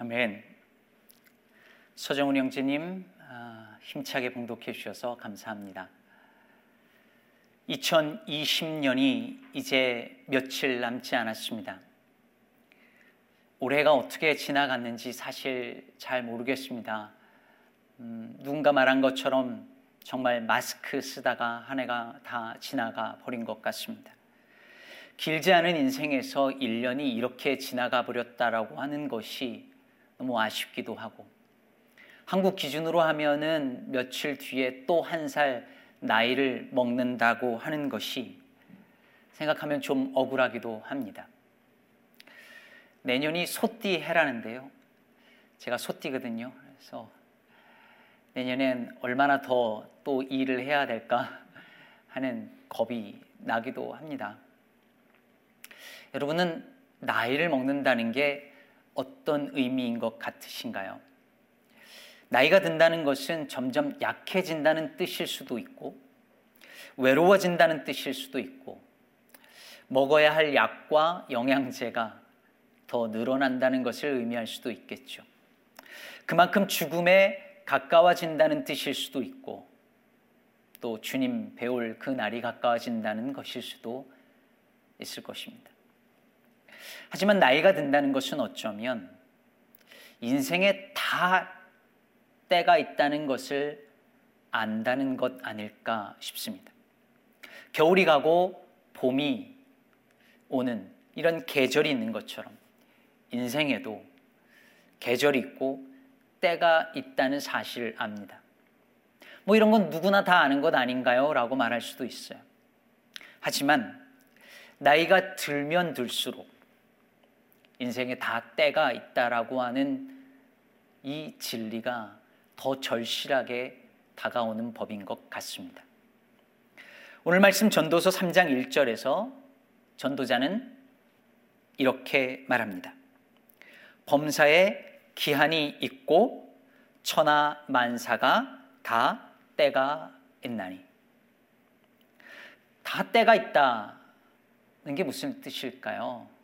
아멘. 서정훈 형제님 아, 힘차게 봉독해 주셔서 감사합니다. 2020년이 이제 며칠 남지 않았습니다. 올해가 어떻게 지나갔는지 사실 잘 모르겠습니다. 음, 누군가 말한 것처럼 정말 마스크 쓰다가 한 해가 다 지나가 버린 것 같습니다. 길지 않은 인생에서 1년이 이렇게 지나가 버렸다라고 하는 것이 너무 아쉽기도 하고 한국 기준으로 하면은 며칠 뒤에 또 한 살 나이를 먹는다고 하는 것이 생각하면 좀 억울하기도 합니다. 내년이 소띠 해라는데요. 제가 소띠거든요. 그래서 내년엔 얼마나 더 또 일을 해야 될까 하는 겁이 나기도 합니다. 여러분은 나이를 먹는다는 게 어떤 의미인 것 같으신가요? 나이가 든다는 것은 점점 약해진다는 뜻일 수도 있고, 외로워진다는 뜻일 수도 있고, 먹어야 할 약과 영양제가 더 늘어난다는 것을 의미할 수도 있겠죠. 그만큼 죽음에 가까워진다는 뜻일 수도 있고, 또 주님 배울 그 날이 가까워진다는 것일 수도 있을 것입니다. 하지만 나이가 든다는 것은 어쩌면 인생에 다 때가 있다는 것을 안다는 것 아닐까 싶습니다. 겨울이 가고 봄이 오는 이런 계절이 있는 것처럼 인생에도 계절이 있고 때가 있다는 사실을 압니다. 뭐 이런 건 누구나 다 아는 것 아닌가요? 라고 말할 수도 있어요. 하지만 나이가 들면 들수록 인생에 다 때가 있다라고 하는 이 진리가 더 절실하게 다가오는 법인 것 같습니다. 오늘 말씀 전도서 3장 1절에서 전도자는 이렇게 말합니다. 범사에 기한이 있고 천하 만사가 다 때가 있나니. 다 때가 있다는 게 무슨 뜻일까요?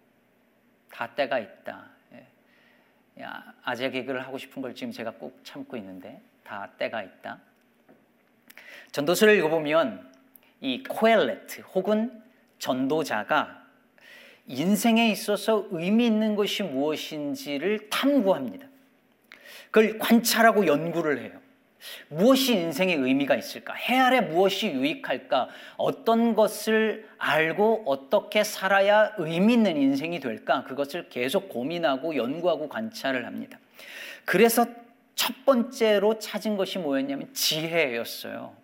다 때가 있다. 예. 아재 개그를 하고 싶은 걸 지금 제가 꼭 참고 있는데 다 때가 있다. 전도서를 읽어보면 이 코엘레트 혹은 전도자가 인생에 있어서 의미 있는 것이 무엇인지를 탐구합니다. 그걸 관찰하고 연구를 해요. 무엇이 인생의 의미가 있을까? 해 아래 무엇이 유익할까? 어떤 것을 알고 어떻게 살아야 의미 있는 인생이 될까? 그것을 계속 고민하고 연구하고 관찰을 합니다. 그래서 첫 번째로 찾은 것이 뭐였냐면 지혜였어요.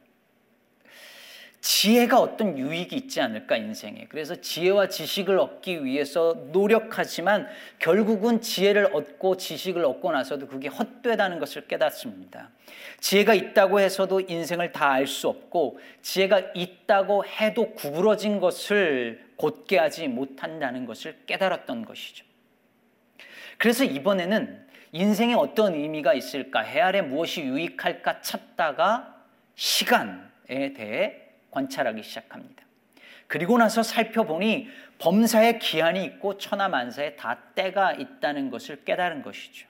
지혜가 어떤 유익이 있지 않을까 인생에. 그래서 지혜와 지식을 얻기 위해서 노력하지만 결국은 지혜를 얻고 지식을 얻고 나서도 그게 헛되다는 것을 깨닫습니다. 지혜가 있다고 해서도 인생을 다 알 수 없고 지혜가 있다고 해도 구부러진 것을 곧게 하지 못한다는 것을 깨달았던 것이죠. 그래서 이번에는 인생에 어떤 의미가 있을까, 해 아래 무엇이 유익할까 찾다가 시간에 대해 관찰하기 시작합니다. 그리고 나서 살펴보니 범사에 기한이 있고 천하만사에 다 때가 있다는 것을 깨달은 것이죠.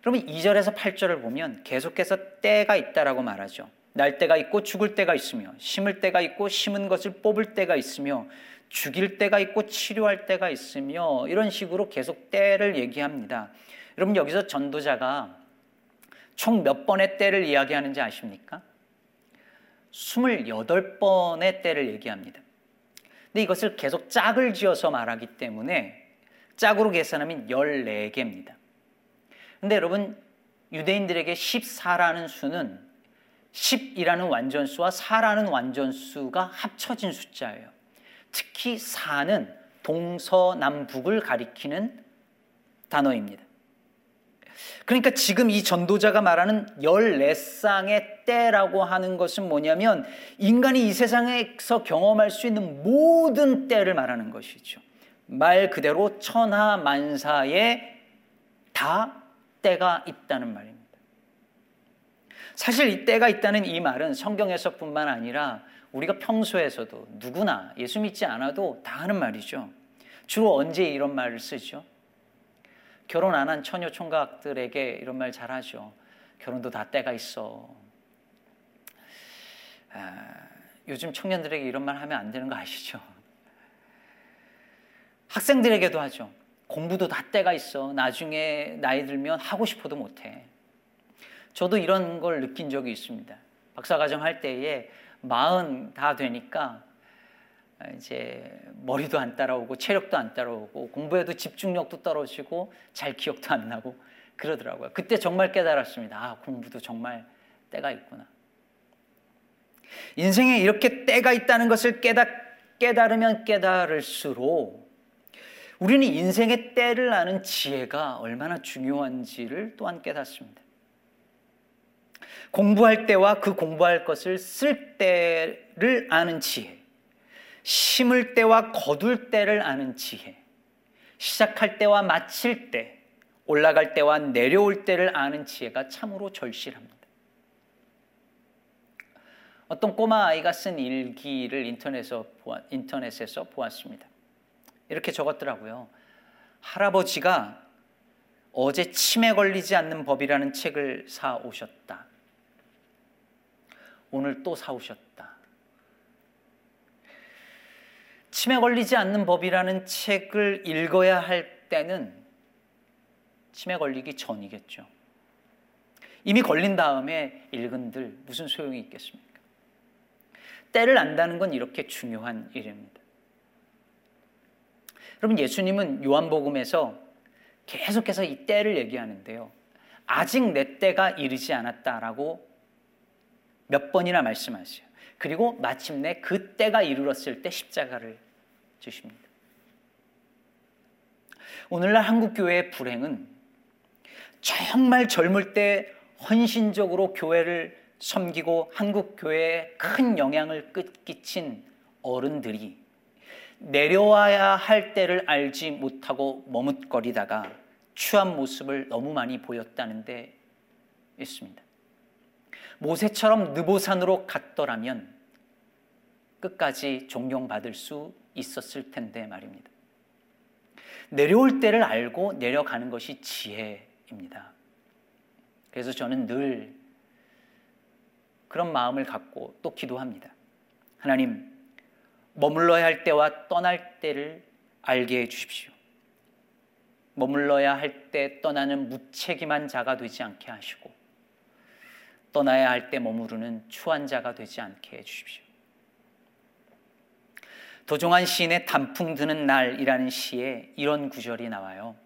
그러면 2절에서 8절을 보면 계속해서 때가 있다라고 말하죠. 날 때가 있고 죽을 때가 있으며 심을 때가 있고 심은 것을 뽑을 때가 있으며 죽일 때가 있고 치료할 때가 있으며 이런 식으로 계속 때를 얘기합니다. 여러분 여기서 전도자가 총 몇 번의 때를 이야기하는지 아십니까? 28번의 때를 얘기합니다. 근데 이것을 계속 짝을 지어서 말하기 때문에 짝으로 계산하면 14개입니다. 근데 여러분, 유대인들에게 14라는 수는 10이라는 완전수와 4라는 완전수가 합쳐진 숫자예요. 특히 4는 동서남북을 가리키는 단어입니다. 그러니까 지금 이 전도자가 말하는 14쌍의 때라고 하는 것은 뭐냐면 인간이 이 세상에서 경험할 수 있는 모든 때를 말하는 것이죠. 말 그대로 천하 만사에 다 때가 있다는 말입니다. 사실 이 때가 있다는 이 말은 성경에서뿐만 아니라 우리가 평소에서도 누구나 예수 믿지 않아도 다 하는 말이죠. 주로 언제 이런 말을 쓰죠? 결혼 안 한 처녀 총각들에게 이런 말 잘하죠. 결혼도 다 때가 있어. 아, 요즘 청년들에게 이런 말 하면 안 되는 거 아시죠? 학생들에게도 하죠. 공부도 다 때가 있어. 나중에 나이 들면 하고 싶어도 못해. 저도 이런 걸 느낀 적이 있습니다. 박사과정 할 때에 마흔 다 되니까 이제 머리도 안 따라오고 체력도 안 따라오고 공부에도 집중력도 떨어지고 잘 기억도 안 나고 그러더라고요. 그때 정말 깨달았습니다. 아, 공부도 정말 때가 있구나. 인생에 이렇게 때가 있다는 것을 깨닫, 깨달으면 깨달을수록 우리는 인생의 때를 아는 지혜가 얼마나 중요한지를 또한 깨닫습니다. 공부할 때와 그 공부할 것을 쓸 때를 아는 지혜, 심을 때와 거둘 때를 아는 지혜, 시작할 때와 마칠 때, 올라갈 때와 내려올 때를 아는 지혜가 참으로 절실합니다. 어떤 꼬마 아이가 쓴 일기를 인터넷에서, 보아, 인터넷에서 보았습니다. 이렇게 적었더라고요. 할아버지가 어제 치매 걸리지 않는 법이라는 책을 사 오셨다. 오늘 또 사 오셨다. 치매 걸리지 않는 법이라는 책을 읽어야 할 때는 치매 걸리기 전이겠죠. 이미 걸린 다음에 읽은들 무슨 소용이 있겠습니까? 때를 안다는 건 이렇게 중요한 일입니다. 여러분 예수님은 요한복음에서 계속해서 이 때를 얘기하는데요. 아직 내 때가 이르지 않았다라고 몇 번이나 말씀하세요. 그리고 마침내 그 때가 이르렀을 때 십자가를 주십니다. 오늘날 한국교회의 불행은 정말 젊을 때 헌신적으로 교회를 섬기고 한국교회에 큰 영향을 끼친 어른들이 내려와야 할 때를 알지 못하고 머뭇거리다가 추한 모습을 너무 많이 보였다는 데 있습니다. 모세처럼 느보산으로 갔더라면 끝까지 존경받을 수 있었을 텐데 말입니다. 내려올 때를 알고 내려가는 것이 지혜입니다. 그래서 저는 늘 그런 마음을 갖고 또 기도합니다. 하나님, 머물러야 할 때와 떠날 때를 알게 해 주십시오. 머물러야 할 때 떠나는 무책임한 자가 되지 않게 하시고 떠나야 할 때 머무르는 추한 자가 되지 않게 해 주십시오. 도종환 시인의 단풍 드는 날이라는 시에 이런 구절이 나와요.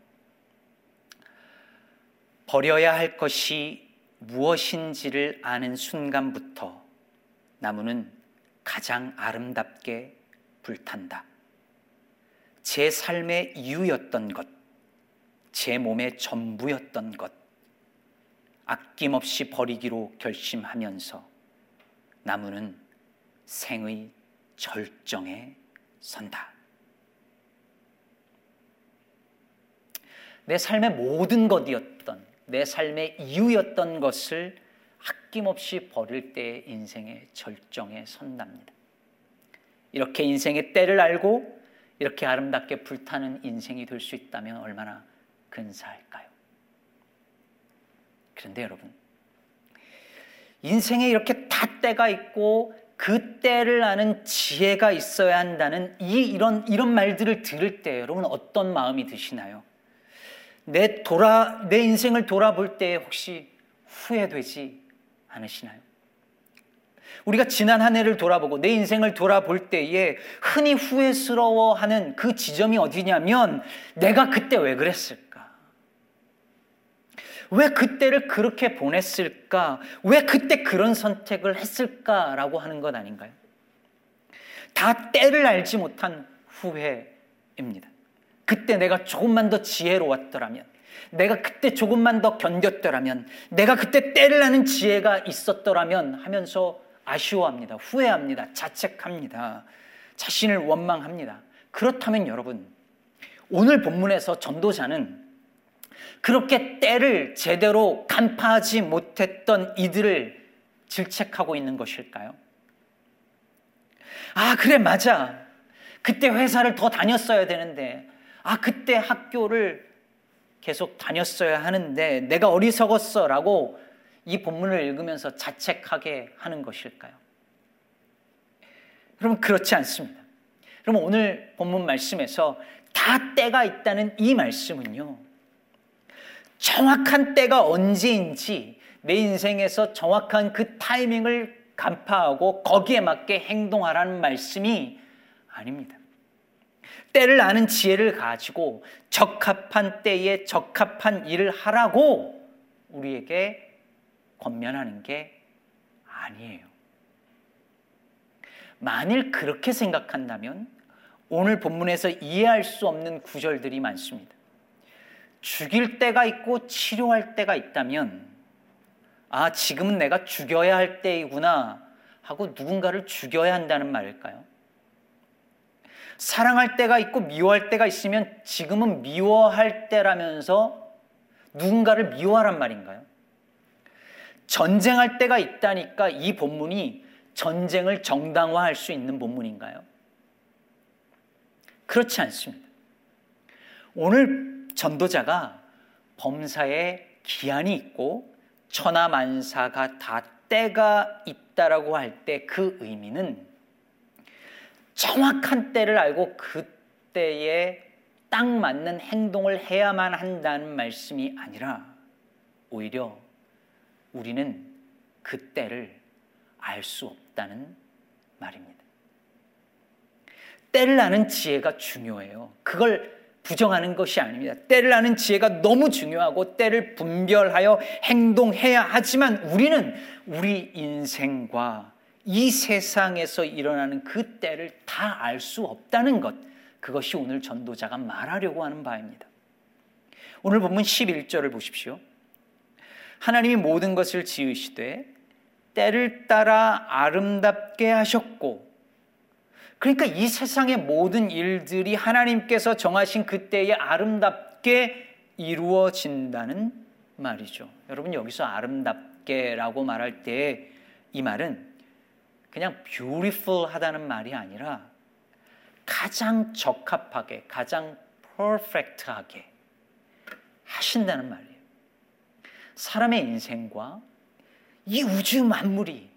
버려야 할 것이 무엇인지를 아는 순간부터 나무는 가장 아름답게 불탄다. 제 삶의 이유였던 것, 제 몸의 전부였던 것, 아낌없이 버리기로 결심하면서 나무는 생의 절정에 선다. 내 삶의 모든 것이었던, 내 삶의 이유였던 것을 아낌없이 버릴 때 인생의 절정에 선답니다. 이렇게 인생의 때를 알고 이렇게 아름답게 불타는 인생이 될 수 있다면 얼마나 근사할까요? 그런데 여러분, 인생에 이렇게 다 때가 있고 그 때를 아는 지혜가 있어야 한다는 이 이런 이런 말들을 들을 때 여러분 어떤 마음이 드시나요? 내 돌아 내 인생을 돌아볼 때 혹시 후회되지 않으시나요? 우리가 지난 한 해를 돌아보고 내 인생을 돌아볼 때에 흔히 후회스러워하는 그 지점이 어디냐면 내가 그때 왜 그랬을까? 왜 그때를 그렇게 보냈을까? 왜 그때 그런 선택을 했을까라고 하는 것 아닌가요? 다 때를 알지 못한 후회입니다. 그때 내가 조금만 더 지혜로웠더라면, 내가 그때 조금만 더 견뎠더라면, 내가 그때 때를 아는 지혜가 있었더라면 하면서 아쉬워합니다. 후회합니다. 자책합니다. 자신을 원망합니다. 그렇다면 여러분, 오늘 본문에서 전도자는 그렇게 때를 제대로 간파하지 못했던 이들을 질책하고 있는 것일까요? 아, 그래, 맞아. 그때 회사를 더 다녔어야 되는데, 아, 그때 학교를 계속 다녔어야 하는데 내가 어리석었어 라고 이 본문을 읽으면서 자책하게 하는 것일까요? 여러분, 그렇지 않습니다. 그럼 오늘 본문 말씀에서 다 때가 있다는 이 말씀은요, 정확한 때가 언제인지 내 인생에서 정확한 그 타이밍을 간파하고 거기에 맞게 행동하라는 말씀이 아닙니다. 때를 아는 지혜를 가지고 적합한 때에 적합한 일을 하라고 우리에게 권면하는 게 아니에요. 만일 그렇게 생각한다면 오늘 본문에서 이해할 수 없는 구절들이 많습니다. 죽일 때가 있고 치료할 때가 있다면 아, 지금은 내가 죽여야 할 때이구나 하고 누군가를 죽여야 한다는 말일까요? 사랑할 때가 있고 미워할 때가 있으면 지금은 미워할 때라면서 누군가를 미워하란 말인가요? 전쟁할 때가 있다니까 이 본문이 전쟁을 정당화할 수 있는 본문인가요? 그렇지 않습니다. 오늘 전도자가 범사에 기한이 있고 천하 만사가 다 때가 있다라고 할 때 그 의미는 정확한 때를 알고 그 때에 딱 맞는 행동을 해야만 한다는 말씀이 아니라 오히려 우리는 그 때를 알 수 없다는 말입니다. 때를 아는 지혜가 중요해요. 그걸 부정하는 것이 아닙니다. 때를 아는 지혜가 너무 중요하고 때를 분별하여 행동해야 하지만 우리는 우리 인생과 이 세상에서 일어나는 그 때를 다 알 수 없다는 것. 그것이 오늘 전도자가 말하려고 하는 바입니다. 오늘 본문 11절을 보십시오. 하나님이 모든 것을 지으시되 때를 따라 아름답게 하셨고 그러니까 이 세상의 모든 일들이 하나님께서 정하신 그때에 아름답게 이루어진다는 말이죠. 여러분 여기서 아름답게라고 말할 때 이 말은 그냥 beautiful 하다는 말이 아니라 가장 적합하게, 가장 perfect하게 하신다는 말이에요. 사람의 인생과 이 우주 만물이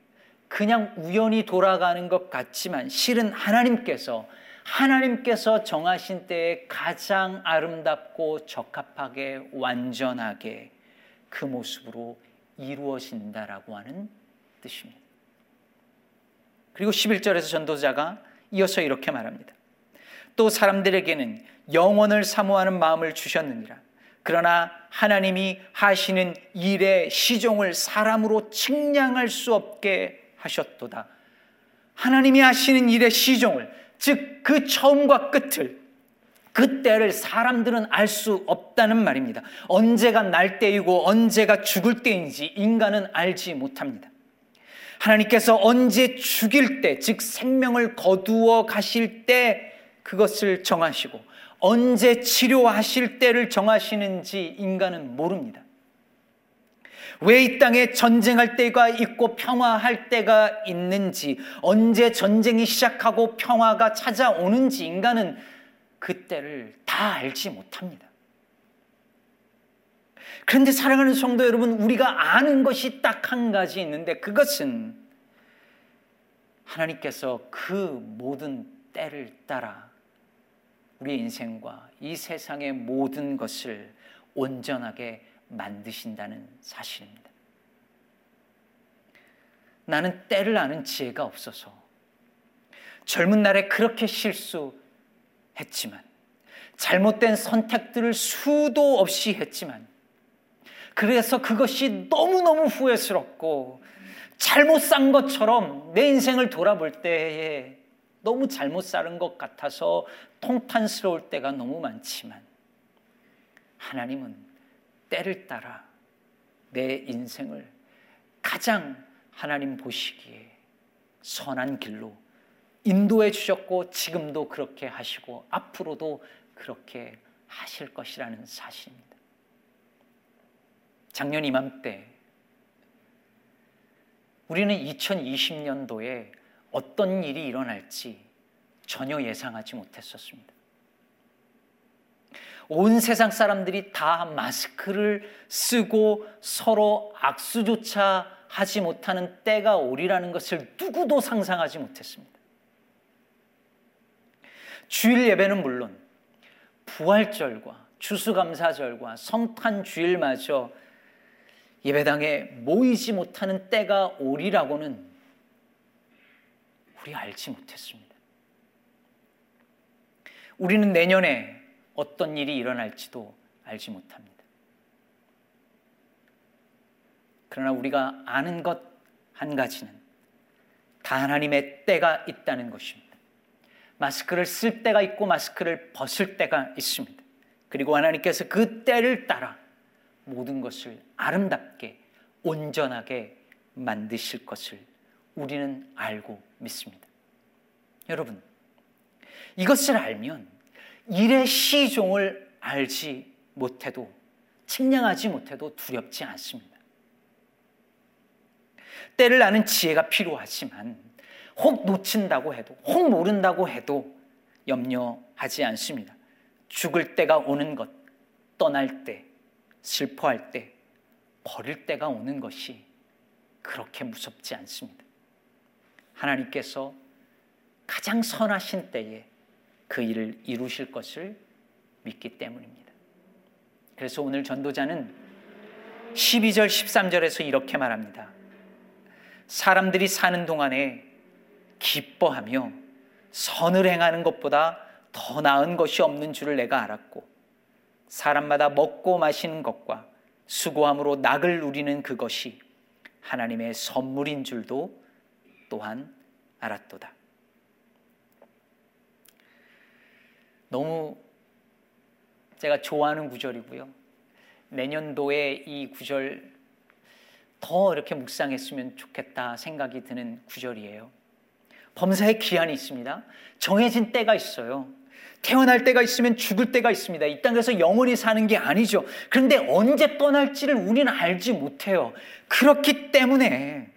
그냥 우연히 돌아가는 것 같지만 실은 하나님께서 하나님께서 정하신 때에 가장 아름답고 적합하게 완전하게 그 모습으로 이루어진다라고 하는 뜻입니다. 그리고 11절에서 전도자가 이어서 이렇게 말합니다. 또 사람들에게는 영원을 사모하는 마음을 주셨느니라. 그러나 하나님이 하시는 일의 시종을 사람으로 측량할 수 없게 하셨도다. 하나님이 하시는 일의 시종을 즉 그 처음과 끝을 그 때를 사람들은 알 수 없다는 말입니다. 언제가 날 때이고 언제가 죽을 때인지 인간은 알지 못합니다. 하나님께서 언제 죽일 때, 즉 생명을 거두어 가실 때 그것을 정하시고 언제 치료하실 때를 정하시는지 인간은 모릅니다. 왜 이 땅에 전쟁할 때가 있고 평화할 때가 있는지, 언제 전쟁이 시작하고 평화가 찾아오는지 인간은 그때를 다 알지 못합니다. 그런데 사랑하는 성도 여러분, 우리가 아는 것이 딱 한 가지 있는데 그것은 하나님께서 그 모든 때를 따라 우리 인생과 이 세상의 모든 것을 온전하게 만드신다는 사실입니다. 나는 때를 아는 지혜가 없어서 젊은 날에 그렇게 실수했지만 잘못된 선택들을 수도 없이 했지만 그래서 그것이 너무너무 후회스럽고 잘못 산 것처럼 내 인생을 돌아볼 때에 너무 잘못 살은 것 같아서 통탄스러울 때가 너무 많지만 하나님은 때를 따라 내 인생을 가장 하나님 보시기에 선한 길로 인도해 주셨고 지금도 그렇게 하시고 앞으로도 그렇게 하실 것이라는 사실입니다. 작년 이맘때 우리는 2020년도에 어떤 일이 일어날지 전혀 예상하지 못했었습니다. 온 세상 사람들이 다 마스크를 쓰고 서로 악수조차 하지 못하는 때가 오리라는 것을 누구도 상상하지 못했습니다. 주일 예배는 물론 부활절과 추수감사절과 성탄 주일마저 예배당에 모이지 못하는 때가 오리라고는 우리 알지 못했습니다. 우리는 내년에 어떤 일이 일어날지도 알지 못합니다. 그러나 우리가 아는 것 한 가지는 다 하나님의 때가 있다는 것입니다. 마스크를 쓸 때가 있고 마스크를 벗을 때가 있습니다. 그리고 하나님께서 그 때를 따라 모든 것을 아름답게 온전하게 만드실 것을 우리는 알고 믿습니다. 여러분, 이것을 알면 일의 시종을 알지 못해도 측량하지 못해도 두렵지 않습니다. 때를 아는 지혜가 필요하지만 혹 놓친다고 해도 혹 모른다고 해도 염려하지 않습니다. 죽을 때가 오는 것, 떠날 때, 슬퍼할 때, 버릴 때가 오는 것이 그렇게 무섭지 않습니다. 하나님께서 가장 선하신 때에 그 일을 이루실 것을 믿기 때문입니다. 그래서 오늘 전도자는 12절, 13절에서 이렇게 말합니다. 사람들이 사는 동안에 기뻐하며 선을 행하는 것보다 더 나은 것이 없는 줄을 내가 알았고 사람마다 먹고 마시는 것과 수고함으로 낙을 누리는 그것이 하나님의 선물인 줄도 또한 알았도다. 너무 제가 좋아하는 구절이고요. 내년도에 이 구절 더 이렇게 묵상했으면 좋겠다 생각이 드는 구절이에요. 범사에 기한이 있습니다. 정해진 때가 있어요. 태어날 때가 있으면 죽을 때가 있습니다. 이 땅에서 영원히 사는 게 아니죠. 그런데 언제 떠날지를 우리는 알지 못해요. 그렇기 때문에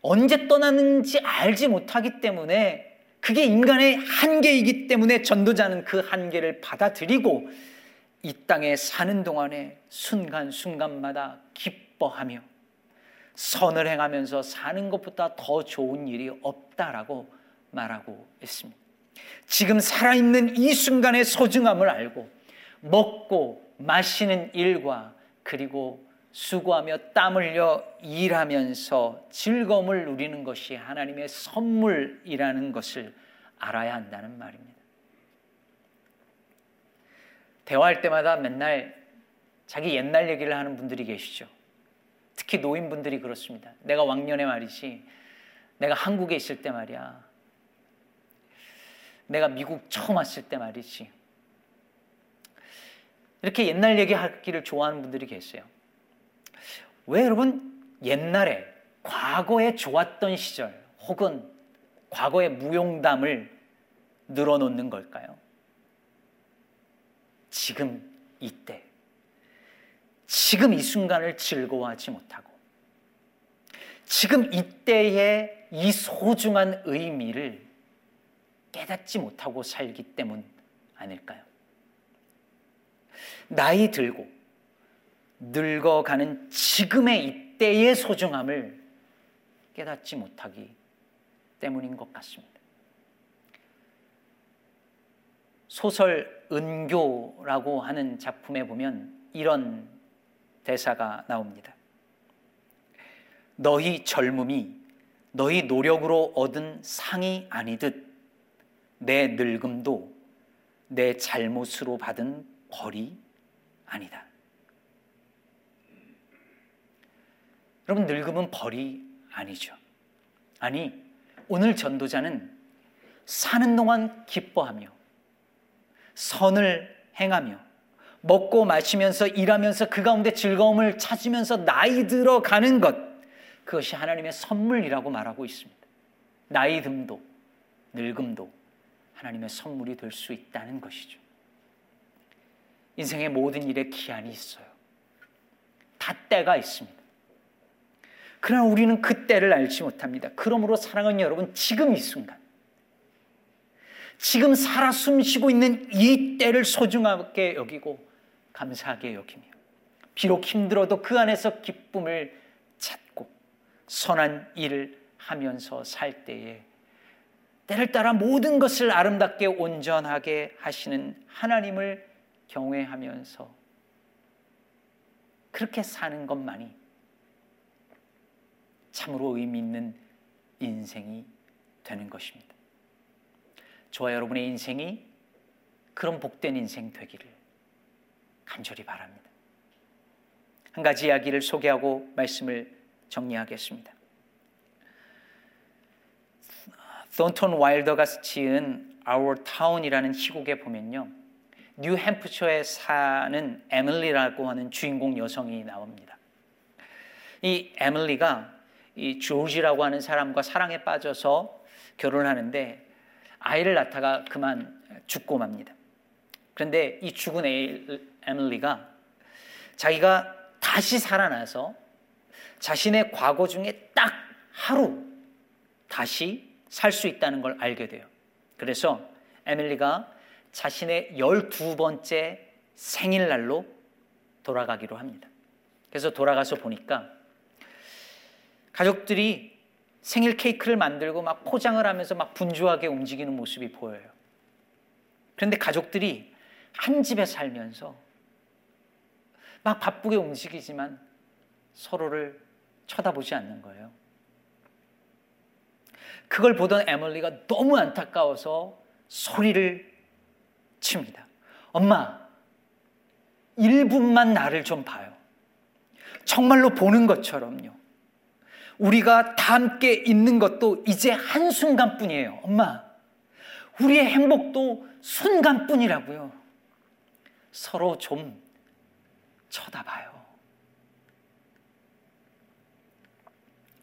언제 떠나는지 알지 못하기 때문에 그게 인간의 한계이기 때문에 전도자는 그 한계를 받아들이고 이 땅에 사는 동안에 순간순간마다 기뻐하며 선을 행하면서 사는 것보다 더 좋은 일이 없다라고 말하고 있습니다. 지금 살아있는 이 순간의 소중함을 알고 먹고 마시는 일과 그리고 수고하며 땀 흘려 일하면서 즐거움을 누리는 것이 하나님의 선물이라는 것을 알아야 한다는 말입니다. 대화할 때마다 맨날 자기 옛날 얘기를 하는 분들이 계시죠. 특히 노인분들이 그렇습니다. 내가 왕년에 말이지, 내가 한국에 있을 때 말이야. 내가 미국 처음 왔을 때 말이지. 이렇게 옛날 얘기하기를 좋아하는 분들이 계세요. 왜 여러분 옛날에 과거에 좋았던 시절 혹은 과거의 무용담을 늘어놓는 걸까요? 지금 이때 지금 이 순간을 즐거워하지 못하고 지금 이때의 이 소중한 의미를 깨닫지 못하고 살기 때문 아닐까요? 나이 들고 늙어가는 지금의 이때의 소중함을 깨닫지 못하기 때문인 것 같습니다. 소설 은교라고 하는 작품에 보면 이런 대사가 나옵니다. 너희 젊음이 너희 노력으로 얻은 상이 아니듯 내 늙음도 내 잘못으로 받은 벌이 아니다. 여러분, 늙음은 벌이 아니죠. 아니, 오늘 전도자는 사는 동안 기뻐하며 선을 행하며 먹고 마시면서 일하면서 그 가운데 즐거움을 찾으면서 나이 들어가는 것 그것이 하나님의 선물이라고 말하고 있습니다. 나이 듦도 늙음도 하나님의 선물이 될 수 있다는 것이죠. 인생의 모든 일에 기한이 있어요. 다 때가 있습니다. 그러나 우리는 그 때를 알지 못합니다. 그러므로 사랑하는 여러분, 지금 이 순간, 지금 살아 숨쉬고 있는 이 때를 소중하게 여기고 감사하게 여기며 비록 힘들어도 그 안에서 기쁨을 찾고 선한 일을 하면서 살 때에 때를 따라 모든 것을 아름답게 온전하게 하시는 하나님을 경외하면서 그렇게 사는 것만이 참으로 의미 있는 인생이 되는 것입니다. 저와 여러분의 인생이 그런 복된 인생 되기를 간절히 바랍니다. 한 가지 이야기를 소개하고 말씀을 정리하겠습니다. 톤톤 와일더가 지은 Our Town이라는 희곡에 보면요. 뉴햄프셔에 사는 에밀리라고 하는 주인공 여성이 나옵니다. 이 에밀리가 이 조지라고 하는 사람과 사랑에 빠져서 결혼하는데 아이를 낳다가 그만 죽고 맙니다. 그런데 이 죽은 에밀리가 자기가 다시 살아나서 자신의 과거 중에 딱 하루 다시 살 수 있다는 걸 알게 돼요. 그래서 에밀리가 자신의 12번째 생일날로 돌아가기로 합니다. 그래서 돌아가서 보니까 가족들이 생일 케이크를 만들고 막 포장을 하면서 막 분주하게 움직이는 모습이 보여요. 그런데 가족들이 한 집에 살면서 막 바쁘게 움직이지만 서로를 쳐다보지 않는 거예요. 그걸 보던 에멀리가 너무 안타까워서 소리를 칩니다. 엄마, 1분만 나를 좀 봐요. 정말로 보는 것처럼요. 우리가 다 함께 있는 것도 이제 한순간뿐이에요. 엄마, 우리의 행복도 순간뿐이라고요. 서로 좀 쳐다봐요.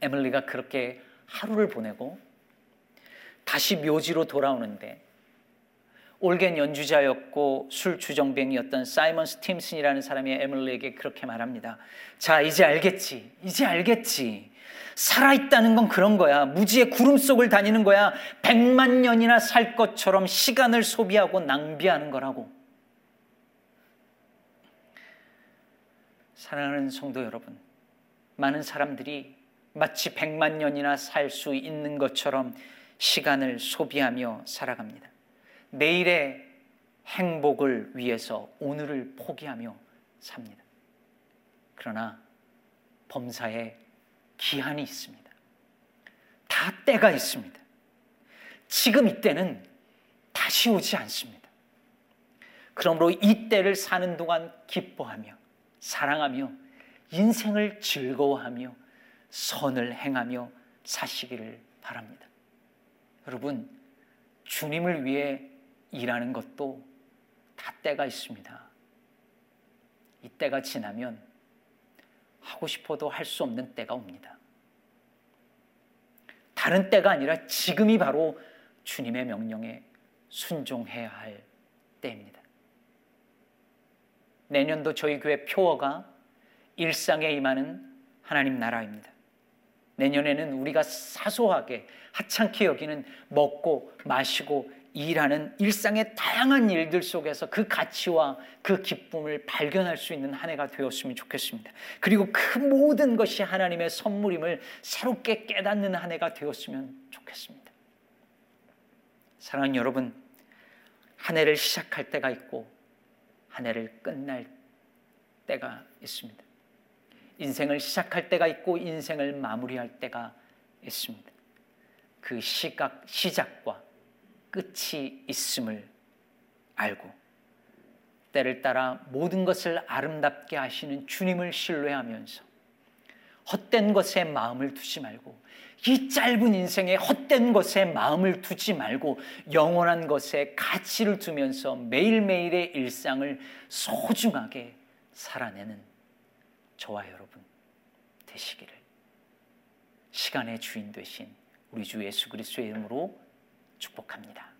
에밀리가 그렇게 하루를 보내고 다시 묘지로 돌아오는데 올겐 연주자였고 술 주정뱅이였던 사이먼 스팀슨이라는 사람이 에밀리에게 그렇게 말합니다. 자, 이제 알겠지. 이제 알겠지. 살아있다는 건 그런 거야. 무지의 구름 속을 다니는 거야. 백만 년이나 살 것처럼 시간을 소비하고 낭비하는 거라고. 사랑하는 성도 여러분, 많은 사람들이 마치 백만 년이나 살 수 있는 것처럼 시간을 소비하며 살아갑니다. 내일의 행복을 위해서 오늘을 포기하며 삽니다. 그러나 범사에 기한이 있습니다. 다 때가 있습니다. 지금 이때는 다시 오지 않습니다. 그러므로 이 때를 사는 동안 기뻐하며 사랑하며 인생을 즐거워하며 선을 행하며 사시기를 바랍니다. 여러분, 주님을 위해 일하는 것도 다 때가 있습니다. 이 때가 지나면 하고 싶어도 할 수 없는 때가 옵니다. 다른 때가 아니라 지금이 바로 주님의 명령에 순종해야 할 때입니다. 내년도 저희 교회 표어가 일상에 임하는 하나님 나라입니다. 내년에는 우리가 사소하게 하찮게 여기는 먹고 마시고 일하는 일상의 다양한 일들 속에서 그 가치와 그 기쁨을 발견할 수 있는 한 해가 되었으면 좋겠습니다. 그리고 그 모든 것이 하나님의 선물임을 새롭게 깨닫는 한 해가 되었으면 좋겠습니다. 사랑하는 여러분, 한 해를 시작할 때가 있고 한 해를 끝날 때가 있습니다. 인생을 시작할 때가 있고 인생을 마무리할 때가 있습니다. 그 시각 시작과 끝이 있음을 알고 때를 따라 모든 것을 아름답게 하시는 주님을 신뢰하면서 헛된 것에 마음을 두지 말고 이 짧은 인생에 헛된 것에 마음을 두지 말고 영원한 것에 가치를 두면서 매일매일의 일상을 소중하게 살아내는 저와 여러분 되시기를. 시간의 주인 되신 우리 주 예수 그리스도의 이름으로 축복합니다.